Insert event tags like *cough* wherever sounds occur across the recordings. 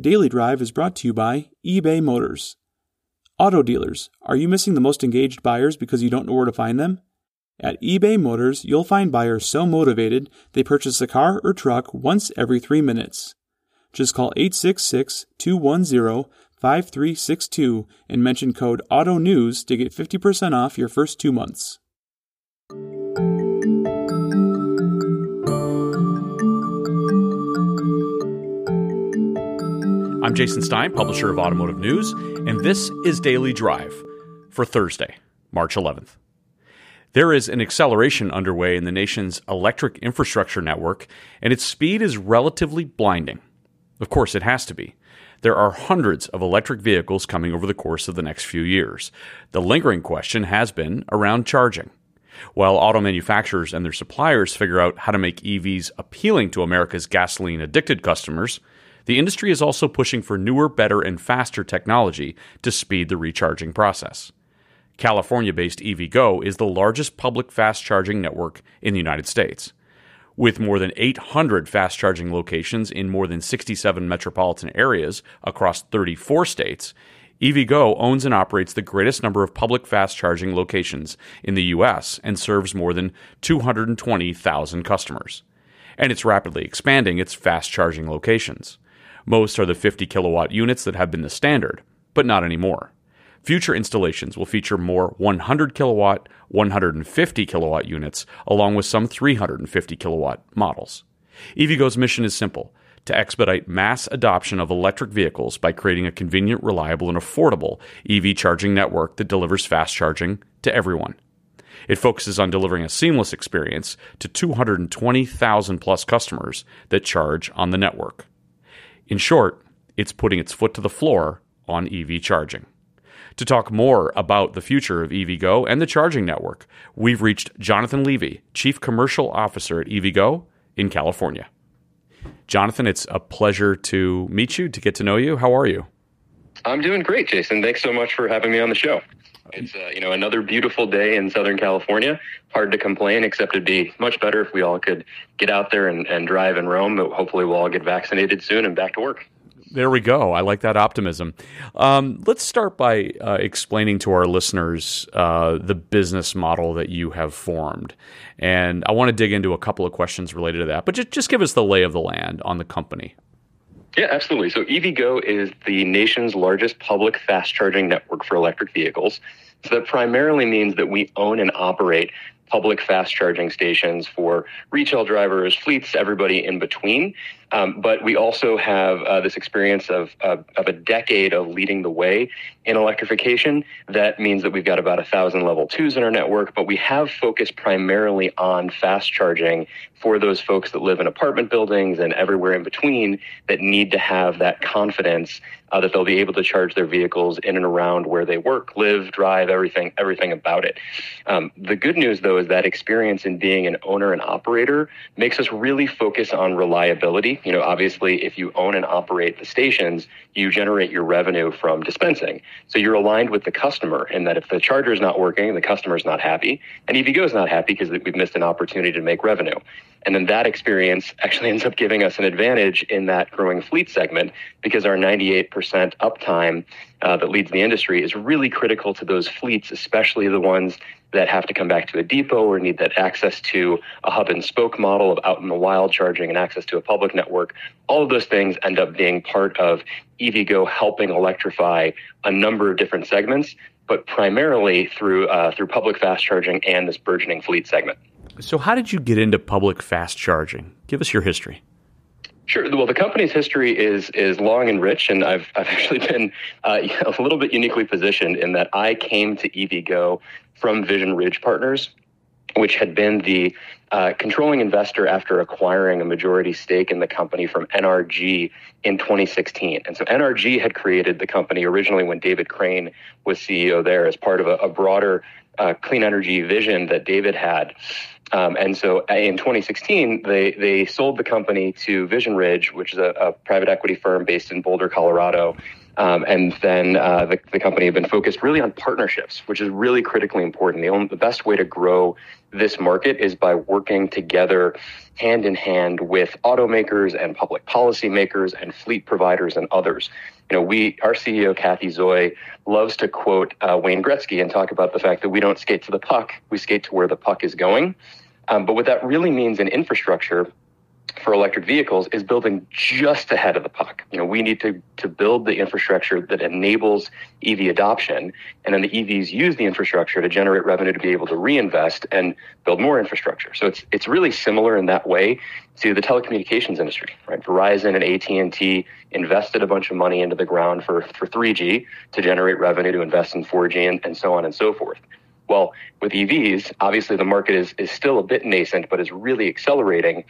Daily Drive is brought to you by eBay Motors. Auto dealers, are you missing the most engaged buyers because you don't know where to find them? At eBay Motors, you'll find buyers so motivated they purchase a car or truck once every three minutes. Just call 866 210 5362 and mention code AUTO NEWS to get 50% off your first two months. I'm Jason Stein, publisher of Automotive News, and this is Daily Drive for Thursday, March 11th. There is an acceleration underway in the nation's electric infrastructure network, and its speed is relatively blinding. Of course, it has to be. There are hundreds of electric vehicles coming over the course of the next few years. The lingering question has been around charging. While auto manufacturers and their suppliers figure out how to make EVs appealing to America's gasoline addicted customers, the industry is also pushing for newer, better, and faster technology to speed the recharging process. California based EVgo is the largest public fast charging network in the United States. With more than 800 fast charging locations in more than 67 metropolitan areas across 34 states, EVgo owns and operates the greatest number of public fast charging locations in the U.S. and serves more than 220,000 customers. And it's rapidly expanding its fast charging locations. Most are the 50 kilowatt units that have been the standard, but not anymore. Future installations will feature more 100 kilowatt, 150 kilowatt units, along with some 350 kilowatt models. EVgo's mission is simple to expedite mass adoption of electric vehicles by creating a convenient, reliable, and affordable EV charging network that delivers fast charging to everyone. It focuses on delivering a seamless experience to 220,000 plus customers that charge on the network. In short, it's putting its foot to the floor on EV charging. To talk more about the future of EVgo and the charging network, we've reached Jonathan Levy, Chief Commercial Officer at EVgo in California. Jonathan, it's a pleasure to meet you, to get to know you. How are you? I'm doing great, Jason. Thanks so much for having me on the show. It's uh, you know another beautiful day in Southern California. Hard to complain, except it'd be much better if we all could get out there and, and drive and roam. But hopefully, we'll all get vaccinated soon and back to work. There we go. I like that optimism. Um, let's start by uh, explaining to our listeners uh, the business model that you have formed. And I want to dig into a couple of questions related to that, but just, just give us the lay of the land on the company. Yeah, absolutely. So EVgo is the nation's largest public fast charging network for electric vehicles. So that primarily means that we own and operate public fast charging stations for retail drivers, fleets, everybody in between. Um, but we also have uh, this experience of, of a decade of leading the way in electrification. That means that we've got about a thousand level twos in our network, but we have focused primarily on fast charging for those folks that live in apartment buildings and everywhere in between that need to have that confidence uh, that they'll be able to charge their vehicles in and around where they work, live, drive, everything, everything about it. Um, the good news, though, is that experience in being an owner and operator makes us really focus on reliability. You know, obviously, if you own and operate the stations, you generate your revenue from dispensing. So you're aligned with the customer in that if the charger is not working, the customer's not happy, and EVgo is not happy because we've missed an opportunity to make revenue. And then that experience actually *laughs* ends up giving us an advantage in that growing fleet segment because our 98% uptime uh, that leads the industry is really critical to those fleets, especially the ones that have to come back to a depot or need that access to a hub and spoke model of out in the wild charging and access to a public network. All of those things end up being part of EVgo helping electrify a number of different segments, but primarily through uh, through public fast charging and this burgeoning fleet segment. So, how did you get into public fast charging? Give us your history. Sure. Well, the company's history is is long and rich, and I've I've *laughs* actually been uh, *laughs* a little bit uniquely positioned in that I came to EVgo from Vision Ridge Partners, which had been the uh, controlling investor after acquiring a majority stake in the company from NRG in 2016. And so NRG had created the company originally when David Crane was CEO there as part of a, a broader uh, clean energy vision that David had. Um, and so uh, in 2016, they, they sold the company to Vision Ridge, which is a, a private equity firm based in Boulder, Colorado. Um, and then uh, the, the company have been focused really on partnerships, which is really critically important. The, only, the best way to grow this market is by working together hand in hand with automakers and public policy makers and fleet providers and others. You know, we, our CEO, Cathy Zoi, loves to quote uh, Wayne Gretzky and talk about the fact that we don't skate to the puck, we skate to where the puck is going. Um, but what that really means in infrastructure for electric vehicles is building just ahead of the puck. You know, we need to to build the infrastructure that enables EV adoption, and then the EVs use the infrastructure to generate revenue to be able to reinvest and build more infrastructure. So it's it's really similar in that way to the telecommunications industry, right? Verizon and AT and T invested a bunch of money into the ground for for 3G to generate revenue to invest in 4G and, and so on and so forth. Well, with EVs, obviously the market is, is still a bit nascent, but is really accelerating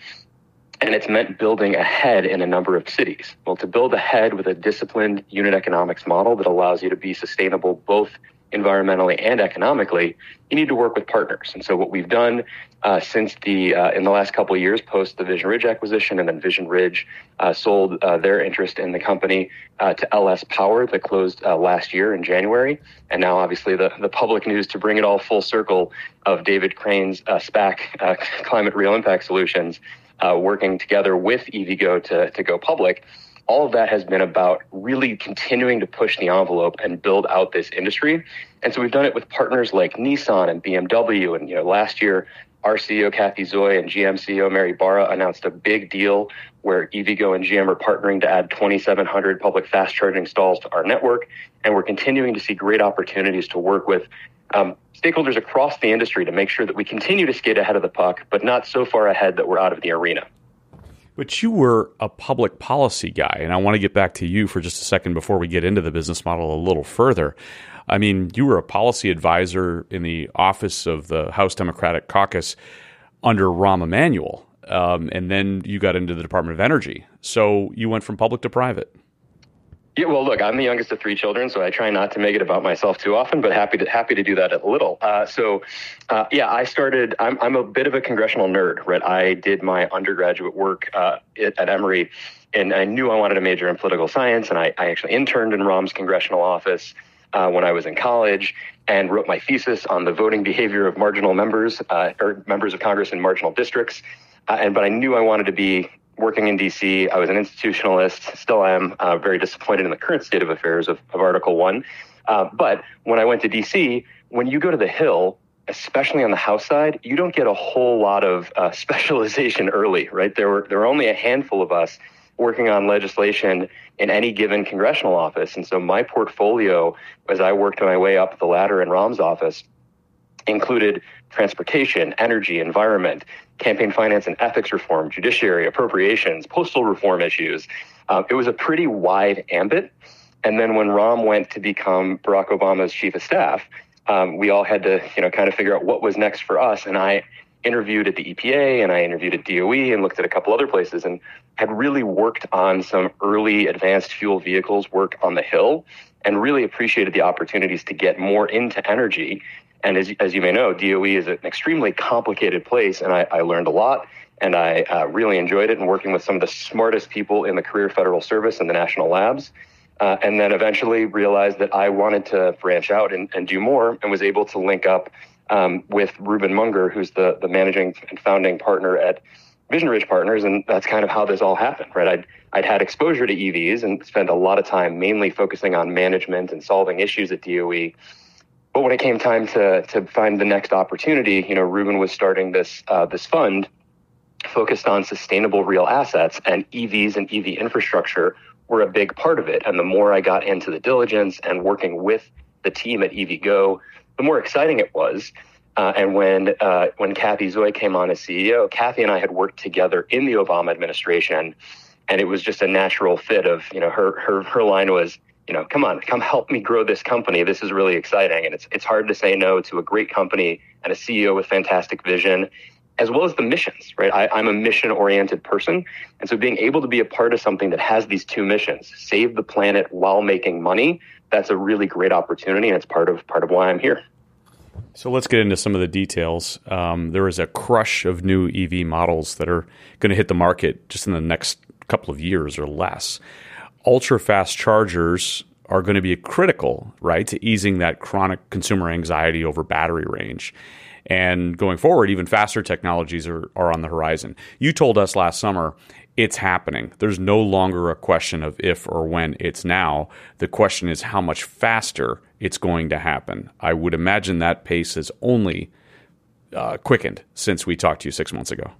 and it's meant building ahead in a number of cities. Well, to build ahead with a disciplined unit economics model that allows you to be sustainable both environmentally and economically, you need to work with partners. And so what we've done uh, since the uh, in the last couple of years, post the Vision Ridge acquisition, and then Vision Ridge uh, sold uh, their interest in the company uh, to LS Power that closed uh, last year in January, and now obviously the the public news to bring it all full circle of David Crane's SPAC, *laughs* Climate Real Impact Solutions, working together with EVgo to to go public all of that has been about really continuing to push the envelope and build out this industry. And so we've done it with partners like Nissan and BMW. And you know, last year, our CEO Cathy Zoi and GM CEO Mary Barra announced a big deal where EVgo and GM are partnering to add 2,700 public fast charging stalls to our network. And we're continuing to see great opportunities to work with um, stakeholders across the industry to make sure that we continue to skate ahead of the puck, but not so far ahead that we're out of the arena. But you were a public policy guy, and I want to get back to you for just a second before we get into the business model a little further. I mean, you were a policy advisor in the office of the House Democratic Caucus under Rahm Emanuel, um, and then you got into the Department of Energy. So you went from public to private. Yeah, well, look, I'm the youngest of three children, so I try not to make it about myself too often, but happy to happy to do that a little. Uh, so, uh, yeah, I started. I'm I'm a bit of a congressional nerd, right? I did my undergraduate work uh, at Emory, and I knew I wanted to major in political science, and I, I actually interned in Rahm's congressional office uh, when I was in college, and wrote my thesis on the voting behavior of marginal members uh, or members of Congress in marginal districts. Uh, and but I knew I wanted to be working in DC. I was an institutionalist, still am, uh, very disappointed in the current state of affairs of, of Article 1. Uh, but when I went to DC, when you go to the Hill, especially on the House side, you don't get a whole lot of uh, *laughs* specialization early, right? There were, there were only a handful of us working on legislation in any given congressional office. And so my portfolio, as I worked my way up the ladder in Rahm's office, included transportation, energy, environment, campaign finance and ethics reform, judiciary, appropriations, postal reform issues. Uh, it was a pretty wide ambit. And then when Rahm went to become Barack Obama's chief of staff, um, we all had to, you know, kind of figure out what was next for us. And I interviewed at the EPA and I interviewed at DOE and looked at a couple other places and had really worked on some early advanced fuel vehicles work on the Hill and really appreciated the opportunities to get more into energy and as, as you may know, DOE is an extremely complicated place, and I, I learned a lot, and I uh, really enjoyed it and working with some of the smartest people in the career federal service and the national labs. Uh, and then eventually realized that I wanted to branch out and, and do more and was able to link up um, with Reuben Munger, who's the, the managing and founding partner at Vision Ridge Partners. And that's kind of how this all happened, right? I'd, I'd had exposure to EVs and spent a lot of time mainly focusing on management and solving issues at DOE. But when it came time to to find the next opportunity, you know, Reuben was starting this uh, this fund focused on sustainable real assets, and EVs and EV infrastructure were a big part of it. And the more I got into the diligence and working with the team at EVgo, the more exciting it was. Uh, and when uh, when Cathy Zoi came on as CEO, Cathy and I had worked together in the Obama administration, and it was just a natural fit. Of you know, her her her line was you know, come on, come help me grow this company. This is really exciting. And it's, it's hard to say no to a great company and a CEO with fantastic vision, as well as the missions, right? I, I'm a mission oriented person. And so being able to be a part of something that has these two missions, save the planet while making money, that's a really great opportunity. And it's part of, part of why I'm here. So let's get into some of the details. Um, there is a crush of new EV models that are going to hit the market just in the next couple of years or less. Ultra fast chargers are going to be critical, right, to easing that chronic consumer anxiety over battery range. And going forward, even faster technologies are, are on the horizon. You told us last summer it's happening. There's no longer a question of if or when, it's now. The question is how much faster it's going to happen. I would imagine that pace has only uh, quickened since we talked to you six months ago.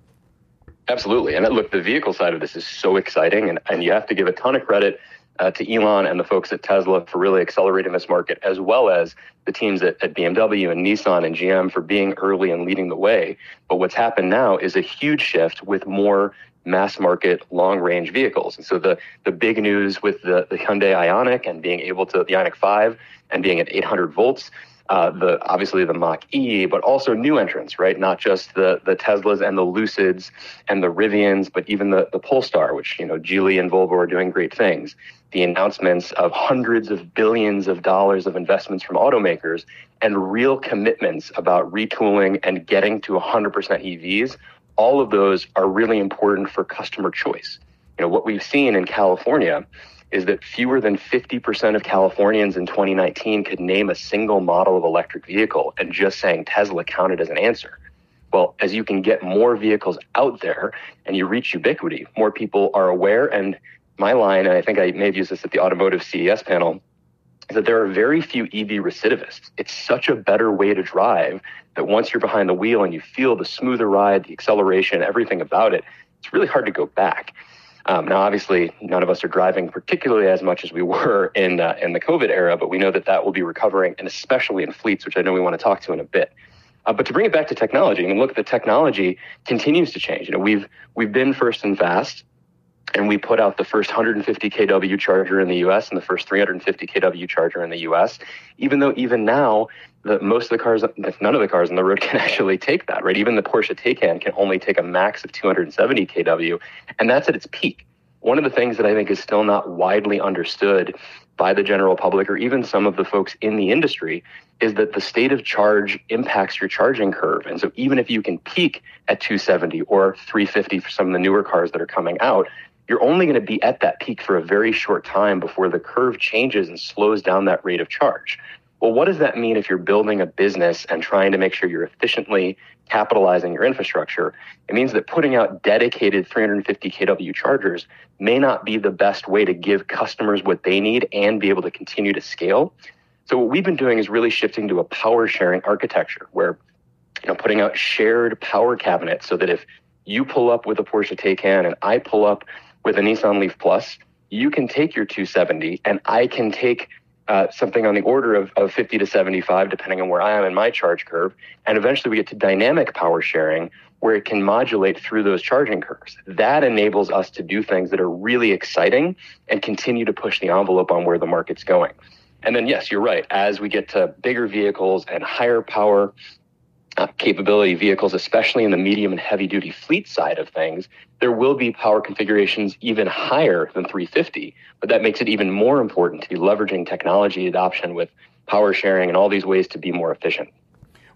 Absolutely. And look, the vehicle side of this is so exciting, and, and you have to give a ton of credit uh, to Elon and the folks at Tesla for really accelerating this market, as well as the teams at, at, BMW and Nissan and GM for being early and leading the way. But what's happened now is a huge shift with more mass market long range vehicles. And so the, the big news with the, the Hyundai Ioniq and being able to, the Ioniq 5 and being at 800 volts, uh, the obviously the Mach E, but also new entrants, right? Not just the the Teslas and the Lucids and the Rivians, but even the the Polestar, which you know Geely and Volvo are doing great things. The announcements of hundreds of billions of dollars of investments from automakers and real commitments about retooling and getting to 100% EVs all of those are really important for customer choice. You know, what we've seen in California is that fewer than 50% of Californians in 2019 could name a single model of electric vehicle, and just saying Tesla counted as an answer. Well, as you can get more vehicles out there and you reach ubiquity, more people are aware. And my line, and I think I may have used this at the automotive CES panel, is that there are very few EV recidivists. It's such a better way to drive that once you're behind the wheel and you feel the smoother ride, the acceleration, everything about it, it's really hard to go back. Um, now, obviously, none of us are driving particularly as much as we were in uh, in the COVID era, but we know that that will be recovering, and especially in fleets, which I know we want to talk to in a bit. Uh, but to bring it back to technology, I mean, look, the technology continues to change. You know, we've we've been first and fast and we put out the first 150 kW charger in the US and the first 350 kW charger in the US, even though even now, the, most of the cars, if none of the cars on the road *laughs* can actually take that, right? Even the Porsche Taycan can only take a max of 270 kW, and that's at its peak. One of the things that I think is still not widely understood by the general public or even some of the folks in the industry is that the state of charge impacts your charging curve. And so even if you can peak at 270 or 350 for some of the newer cars that are coming out, you're only going to be at that peak for a very short time before the curve changes and slows down that rate of charge. Well, what does that mean if you're building a business and trying to make sure you're efficiently capitalizing your infrastructure? It means that putting out dedicated 350 kW chargers may not be the best way to give customers what they need and be able to continue to scale. So what we've been doing is really shifting to a power sharing architecture where you know putting out shared power cabinets so that if you pull up with a Porsche Taycan and I pull up with a Nissan Leaf Plus, you can take your 270 and I can take uh, something on the order of, of 50 to 75, depending on where I am in my charge curve. And eventually we get to dynamic power sharing where it can modulate through those charging curves. That enables us to do things that are really exciting and continue to push the envelope on where the market's going. And then, yes, you're right. As we get to bigger vehicles and higher power uh, capability vehicles, especially in the medium and heavy duty fleet side of things, there will be power configurations even higher than 350. But that makes it even more important to be leveraging technology adoption with power sharing and all these ways to be more efficient.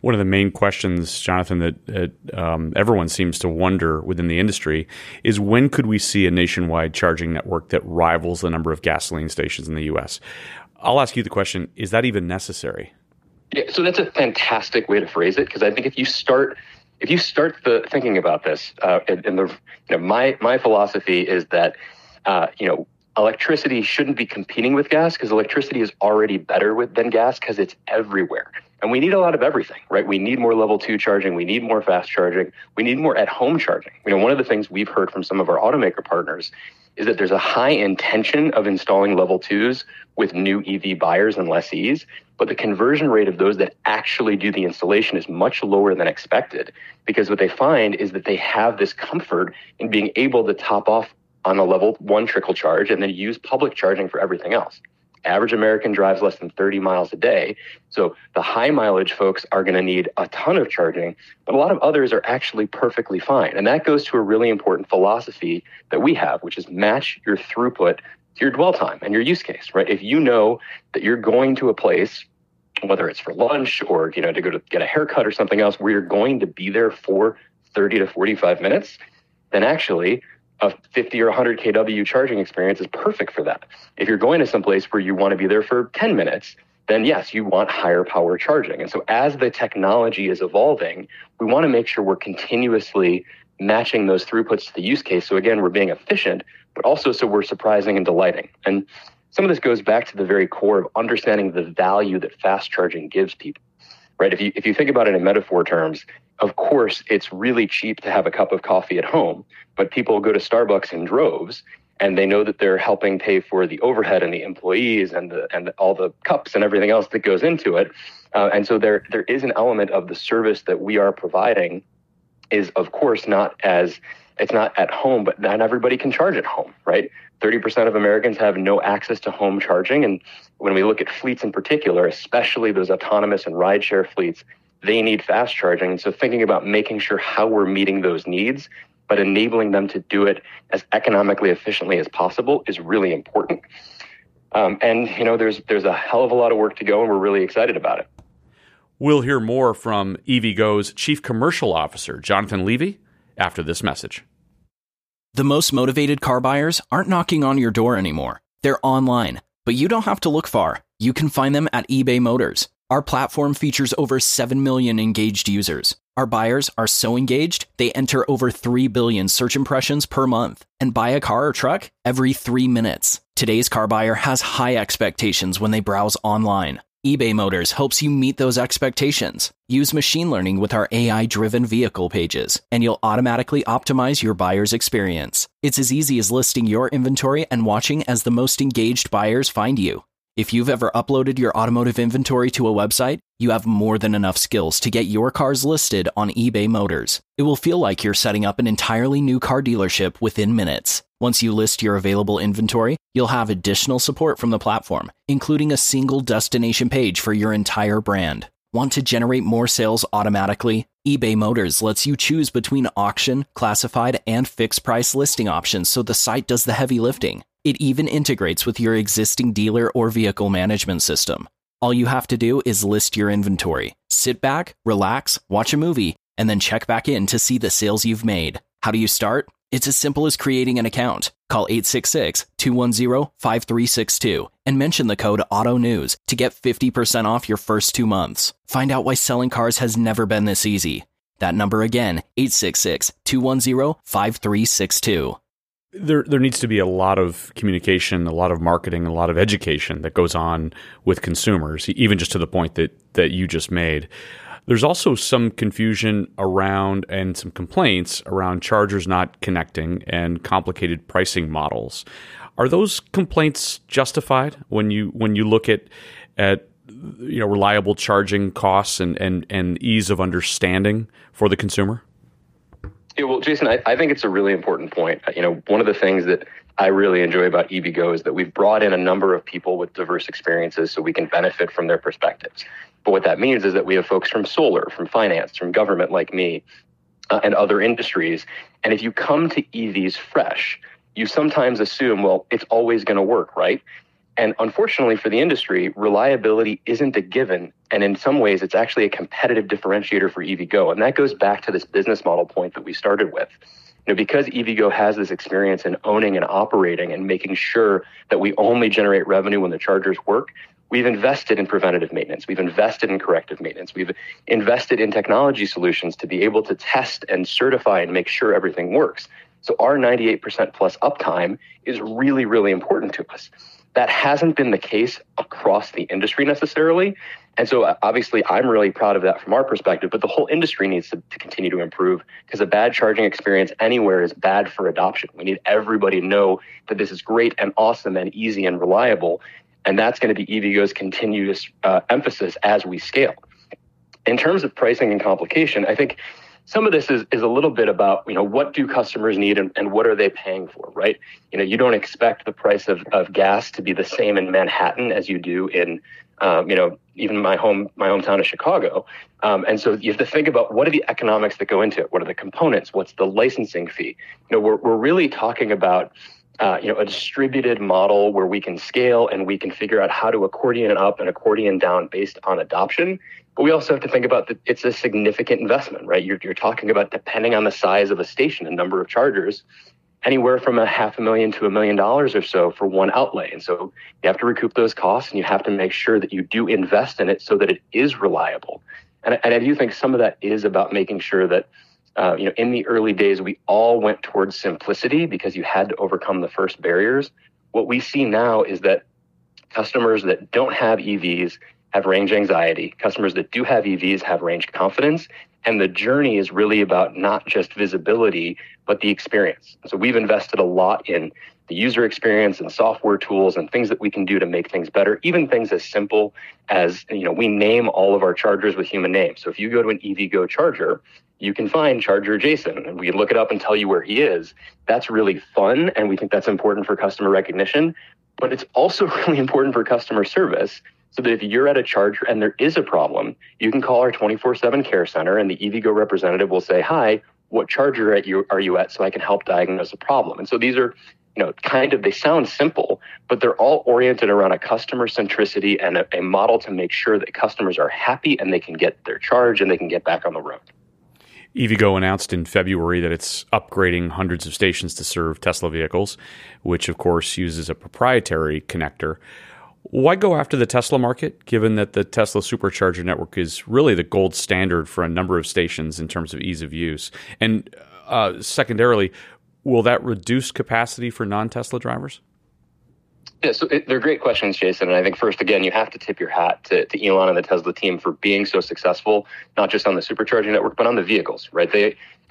One of the main questions, Jonathan, that um, everyone seems to wonder within the industry is when could we see a nationwide charging network that rivals the number of gasoline stations in the U.S.? I'll ask you the question: Is that even necessary? Yeah, so that's a fantastic way to phrase it because I think if you start if you start the thinking about this, uh, and, and, the you know my my philosophy is that uh, you know electricity shouldn't be competing with gas because electricity is already better with than gas because it's everywhere. And we need a lot of everything, right? We need more level two charging. We need more fast charging. We need more at home charging. You know, one of the things we've heard from some of our automaker partners is that there's a high intention of installing level twos with new EV buyers and lessees, but the conversion rate of those that actually do the installation is much lower than expected because what they find is that they have this comfort in being able to top off on a level one trickle charge and then use public charging for everything else average American drives less than 30 miles a day. So the high mileage folks are going to need a ton of charging, but a lot of others are actually perfectly fine. And that goes to a really important philosophy that we have, which is match your throughput to your dwell time and your use case, right? If you know that you're going to a place whether it's for lunch or you know to go to get a haircut or something else, where you're going to be there for 30 to 45 minutes, then actually a 50 or 100 kW charging experience is perfect for that. If you're going to some place where you want to be there for 10 minutes, then yes, you want higher power charging. And so as the technology is evolving, we want to make sure we're continuously matching those throughputs to the use case. So again, we're being efficient, but also so we're surprising and delighting. And some of this goes back to the very core of understanding the value that fast charging gives people. Right? If you if you think about it in metaphor terms, of course it's really cheap to have a cup of coffee at home, but people go to Starbucks in droves and they know that they're helping pay for the overhead and the employees and the and all the cups and everything else that goes into it. Uh, and so there there is an element of the service that we are providing is of course not as it's not at home, but not everybody can charge at home, right? 30% of Americans have no access to home charging. And when we look at fleets in particular, especially those autonomous and rideshare fleets, they need fast charging. So thinking about making sure how we're meeting those needs, but enabling them to do it as economically efficiently as possible is really important. Um, and you know, there's there's a hell of a lot of work to go, and we're really excited about it. We'll hear more from EVgo's Chief Commercial Officer, Jonathan Levy, after this message. The most motivated car buyers aren't knocking on your door anymore. They're online, but you don't have to look far. You can find them at eBay Motors. Our platform features over 7 million engaged users. Our buyers are so engaged, they enter over 3 billion search impressions per month and buy a car or truck every three minutes. Today's car buyer has high expectations when they browse online eBay Motors helps you meet those expectations. Use machine learning with our AI driven vehicle pages, and you'll automatically optimize your buyer's experience. It's as easy as listing your inventory and watching as the most engaged buyers find you. If you've ever uploaded your automotive inventory to a website, you have more than enough skills to get your cars listed on eBay Motors. It will feel like you're setting up an entirely new car dealership within minutes. Once you list your available inventory, you'll have additional support from the platform, including a single destination page for your entire brand. Want to generate more sales automatically? eBay Motors lets you choose between auction, classified, and fixed price listing options so the site does the heavy lifting. It even integrates with your existing dealer or vehicle management system. All you have to do is list your inventory, sit back, relax, watch a movie, and then check back in to see the sales you've made. How do you start? It's as simple as creating an account. Call 866 210 5362 and mention the code AUTONEWS to get 50% off your first two months. Find out why selling cars has never been this easy. That number again, 866 210 5362 there there needs to be a lot of communication, a lot of marketing, a lot of education that goes on with consumers, even just to the point that that you just made. There's also some confusion around and some complaints around chargers not connecting and complicated pricing models. Are those complaints justified when you when you look at at you know reliable charging costs and and, and ease of understanding for the consumer? Yeah, well, Jason, I, I think it's a really important point. You know, one of the things that I really enjoy about EVgo is that we've brought in a number of people with diverse experiences so we can benefit from their perspectives. But what that means is that we have folks from solar, from finance, from government like me, uh, and other industries. And if you come to EVs fresh, you sometimes assume, well, it's always going to work, right? And unfortunately for the industry, reliability isn't a given. And in some ways, it's actually a competitive differentiator for EVgo. And that goes back to this business model point that we started with. You know, because EVgo has this experience in owning and operating and making sure that we only generate revenue when the chargers work, we've invested in preventative maintenance. We've invested in corrective maintenance. We've invested in technology solutions to be able to test and certify and make sure everything works. So our 98% plus uptime is really, really important to us. That hasn't been the case across the industry necessarily. And so, uh, obviously, I'm really proud of that from our perspective, but the whole industry needs to, to continue to improve because a bad charging experience anywhere is bad for adoption. We need everybody to know that this is great and awesome and easy and reliable. And that's going to be EVgo's continuous uh, emphasis as we scale. In terms of pricing and complication, I think some of this is, is a little bit about you know what do customers need and, and what are they paying for right? You know you don't expect the price of, of gas to be the same in manhattan as you do in um, you know even my home my hometown of chicago. Um, and so you have to think about what are the economics that go into it? What are the components? What's the licensing fee? You know we're, we're really talking about uh, you know, a distributed model where we can scale and we can figure out how to accordion up and accordion down based on adoption. But we also have to think about that it's a significant investment, right? You're, you're talking about depending on the size of a station, a number of chargers, anywhere from a half a million to a million dollars or so for one outlay. And so you have to recoup those costs and you have to make sure that you do invest in it so that it is reliable. And, and I do think some of that is about making sure that uh, you know, in the early days, we all went towards simplicity because you had to overcome the first barriers. What we see now is that customers that don't have EVs have range anxiety. Customers that do have EVs have range confidence. And the journey is really about not just visibility, but the experience. So we've invested a lot in the user experience and software tools and things that we can do to make things better, even things as simple as, you know, we name all of our chargers with human names. So if you go to an EVgo charger, you can find Charger Jason and we can look it up and tell you where he is. That's really fun. And we think that's important for customer recognition. But it's also *laughs* really important for customer service so that if you're at a charger and there is a problem, you can call our 24 7 care center and the EVgo representative will say, Hi, what charger at you are you at so I can help diagnose the problem? And so these are you know, kind of they sound simple, but they're all oriented around a customer centricity and a, a model to make sure that customers are happy and they can get their charge and they can get back on the road. EVgo announced in February that it's upgrading hundreds of stations to serve Tesla vehicles, which of course uses a proprietary connector. Why go after the Tesla market, given that the Tesla supercharger network is really the gold standard for a number of stations in terms of ease of use? And uh, secondarily, will that reduce capacity for non Tesla drivers? Yeah, so it, they're great questions, Jason. And I think first, again, you have to tip your hat to, to Elon and the Tesla team for being so successful, not just on the supercharging network, but on the vehicles, right? They, *laughs*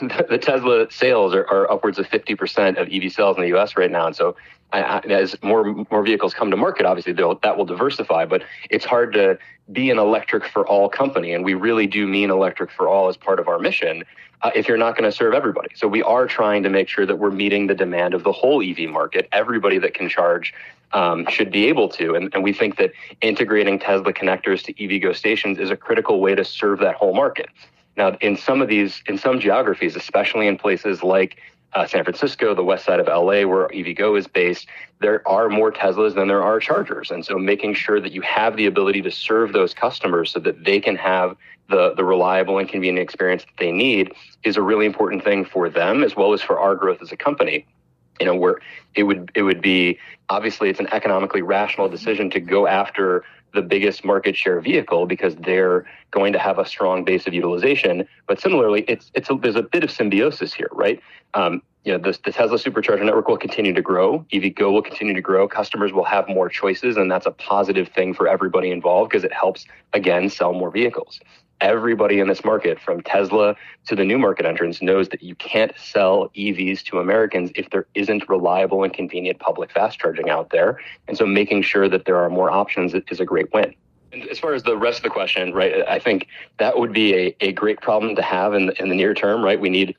the Tesla sales are, are upwards of 50% of EV sales in the US right now. And so I, as more more vehicles come to market, obviously that will diversify, but it's hard to be an electric for all company. And we really do mean electric for all as part of our mission uh, if you're not going to serve everybody. So we are trying to make sure that we're meeting the demand of the whole EV market. Everybody that can charge um, should be able to. And, and we think that integrating Tesla connectors to EVgo stations is a critical way to serve that whole market. Now, in some of these, in some geographies, especially in places like uh, San Francisco, the west side of LA, where EVgo is based, there are more Teslas than there are chargers. And so making sure that you have the ability to serve those customers so that they can have the, the reliable and convenient experience that they need is a really important thing for them as well as for our growth as a company you know where it would it would be obviously it's an economically rational decision to go after the biggest market share vehicle because they're going to have a strong base of utilization. But similarly, it's it's a, there's a bit of symbiosis here, right? Um, you know, the, the Tesla supercharger network will continue to grow. EVgo will continue to grow. Customers will have more choices, and that's a positive thing for everybody involved because it helps again sell more vehicles everybody in this market, from Tesla to the new market entrants, knows that you can't sell EVs to Americans if there isn't reliable and convenient public fast charging out there. And so making sure that there are more options is a great win. And as far as the rest of the question, right, I think that would be a, a great problem to have in the, in the near term, right? We need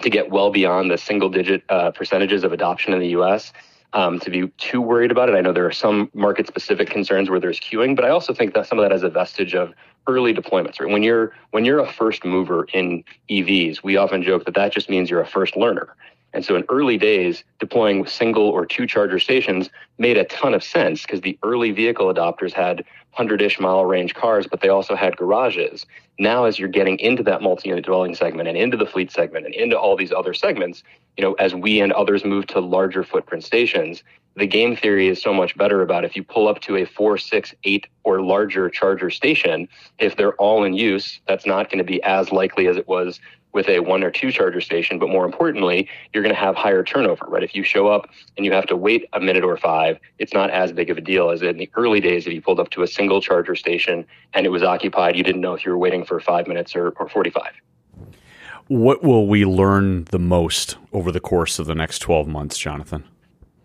to get well beyond the single digit uh, percentages of adoption in the US. Um, to be too worried about it. I know there are some market specific concerns where there's queuing, but I also think that some of that is a vestige of early deployments. Right? When you're when you're a first mover in EVs, we often joke that that just means you're a first learner. And so in early days, deploying single or two charger stations made a ton of sense because the early vehicle adopters had 100-ish mile range cars, but they also had garages. Now, as you're getting into that multi-unit dwelling segment and into the fleet segment and into all these other segments, you know, as we and others move to larger footprint stations, the game theory is so much better about if you pull up to a four, six, eight, or larger charger station, if they're all in use, that's not going to be as likely as it was with a one or two charger station. But more importantly, you're going to have higher turnover, right? If you show up and you have to wait a minute or five, it's not as big of a deal as in the early days if you pulled up to a single charger station and it was occupied, you didn't know if you were waiting for five minutes or, or 45. What will we learn the most over the course of the next 12 months, Jonathan?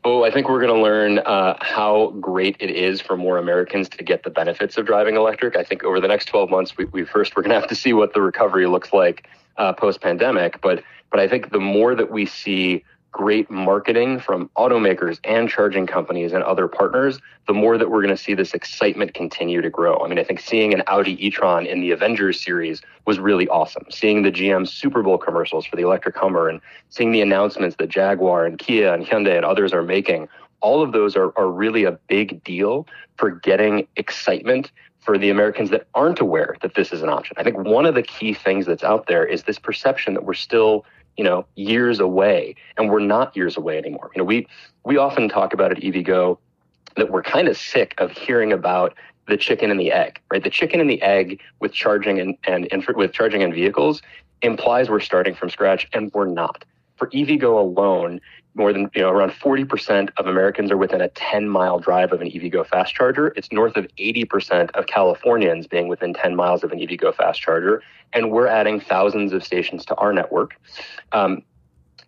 Oh, I think we're going to learn uh, how great it is for more Americans to get the benefits of driving electric. I think over the next 12 months, we, we first we're going to have to see what the recovery looks like uh, post pandemic. But but I think the more that we see great marketing from automakers and charging companies and other partners, the more that we're going to see this excitement continue to grow. I mean, I think seeing an Audi e-tron in the Avengers series was really awesome. Seeing the GM Super Bowl commercials for the electric Hummer and seeing the announcements that Jaguar and Kia and Hyundai and others are making, all of those are, are really a big deal for getting excitement for the Americans that aren't aware that this is an option. I think one of the key things that's out there is this perception that we're still you know years away and we're not years away anymore. You know we we often talk about at evgo that we're kind of sick of hearing about the chicken and the egg right? The chicken and the egg with charging and and, with charging and vehicles implies we're starting from scratch and we're not. For evgo alone more than you know around 40% of Americans are within a 10 mile drive of an EVgo fast charger. It's north of 80% of Californians being within 10 miles of an EVgo fast charger, and we're adding thousands of stations to our network. Um,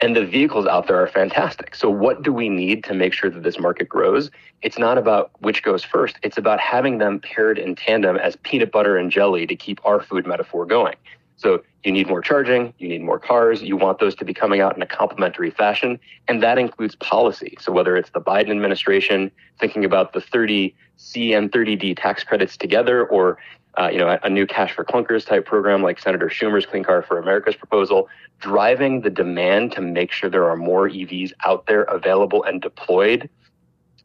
and the vehicles out there are fantastic. So, what do we need to make sure that this market grows? It's not about which goes first. It's about having them paired in tandem as peanut butter and jelly to keep our food metaphor going. So you need more charging, you need more cars, you want those to be coming out in a complementary fashion, and that includes policy. So whether it's the Biden administration thinking about the 30C and 30D tax credits together, or uh, you know, a, a new cash for clunkers type program like Senator Schumer's Clean Car for America's proposal, driving the demand to make sure there are more EVs out there available and deployed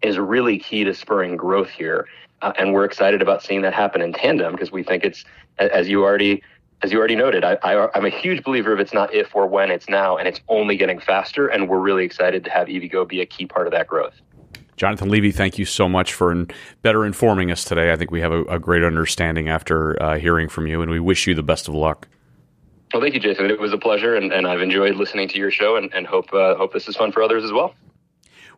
is really key to spurring growth here. Uh, and we're excited about seeing that happen in tandem because we think it's, as you already as you already noted, I, I, am a huge believer of it's not if or when, it's now, and it's only getting faster. And we're really excited to have EVgo be a key part of that growth. Jonathan Levy, thank you so much for better informing us today. I think we have a, a great understanding after uh, hearing from you, and we wish you the best of luck. Well, thank you, Jason. It was a pleasure, and, and I've enjoyed listening to your show, and, and hope uh, hope this is fun for others as well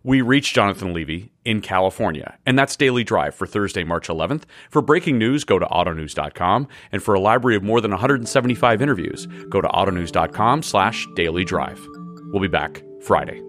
we reached Jonathan Levy in California. And that's Daily Drive for Thursday, March 11th. For breaking news, go to autonews.com. And for a library of more than 175 interviews, go to autonews.com slash daily drive. We'll be back Friday.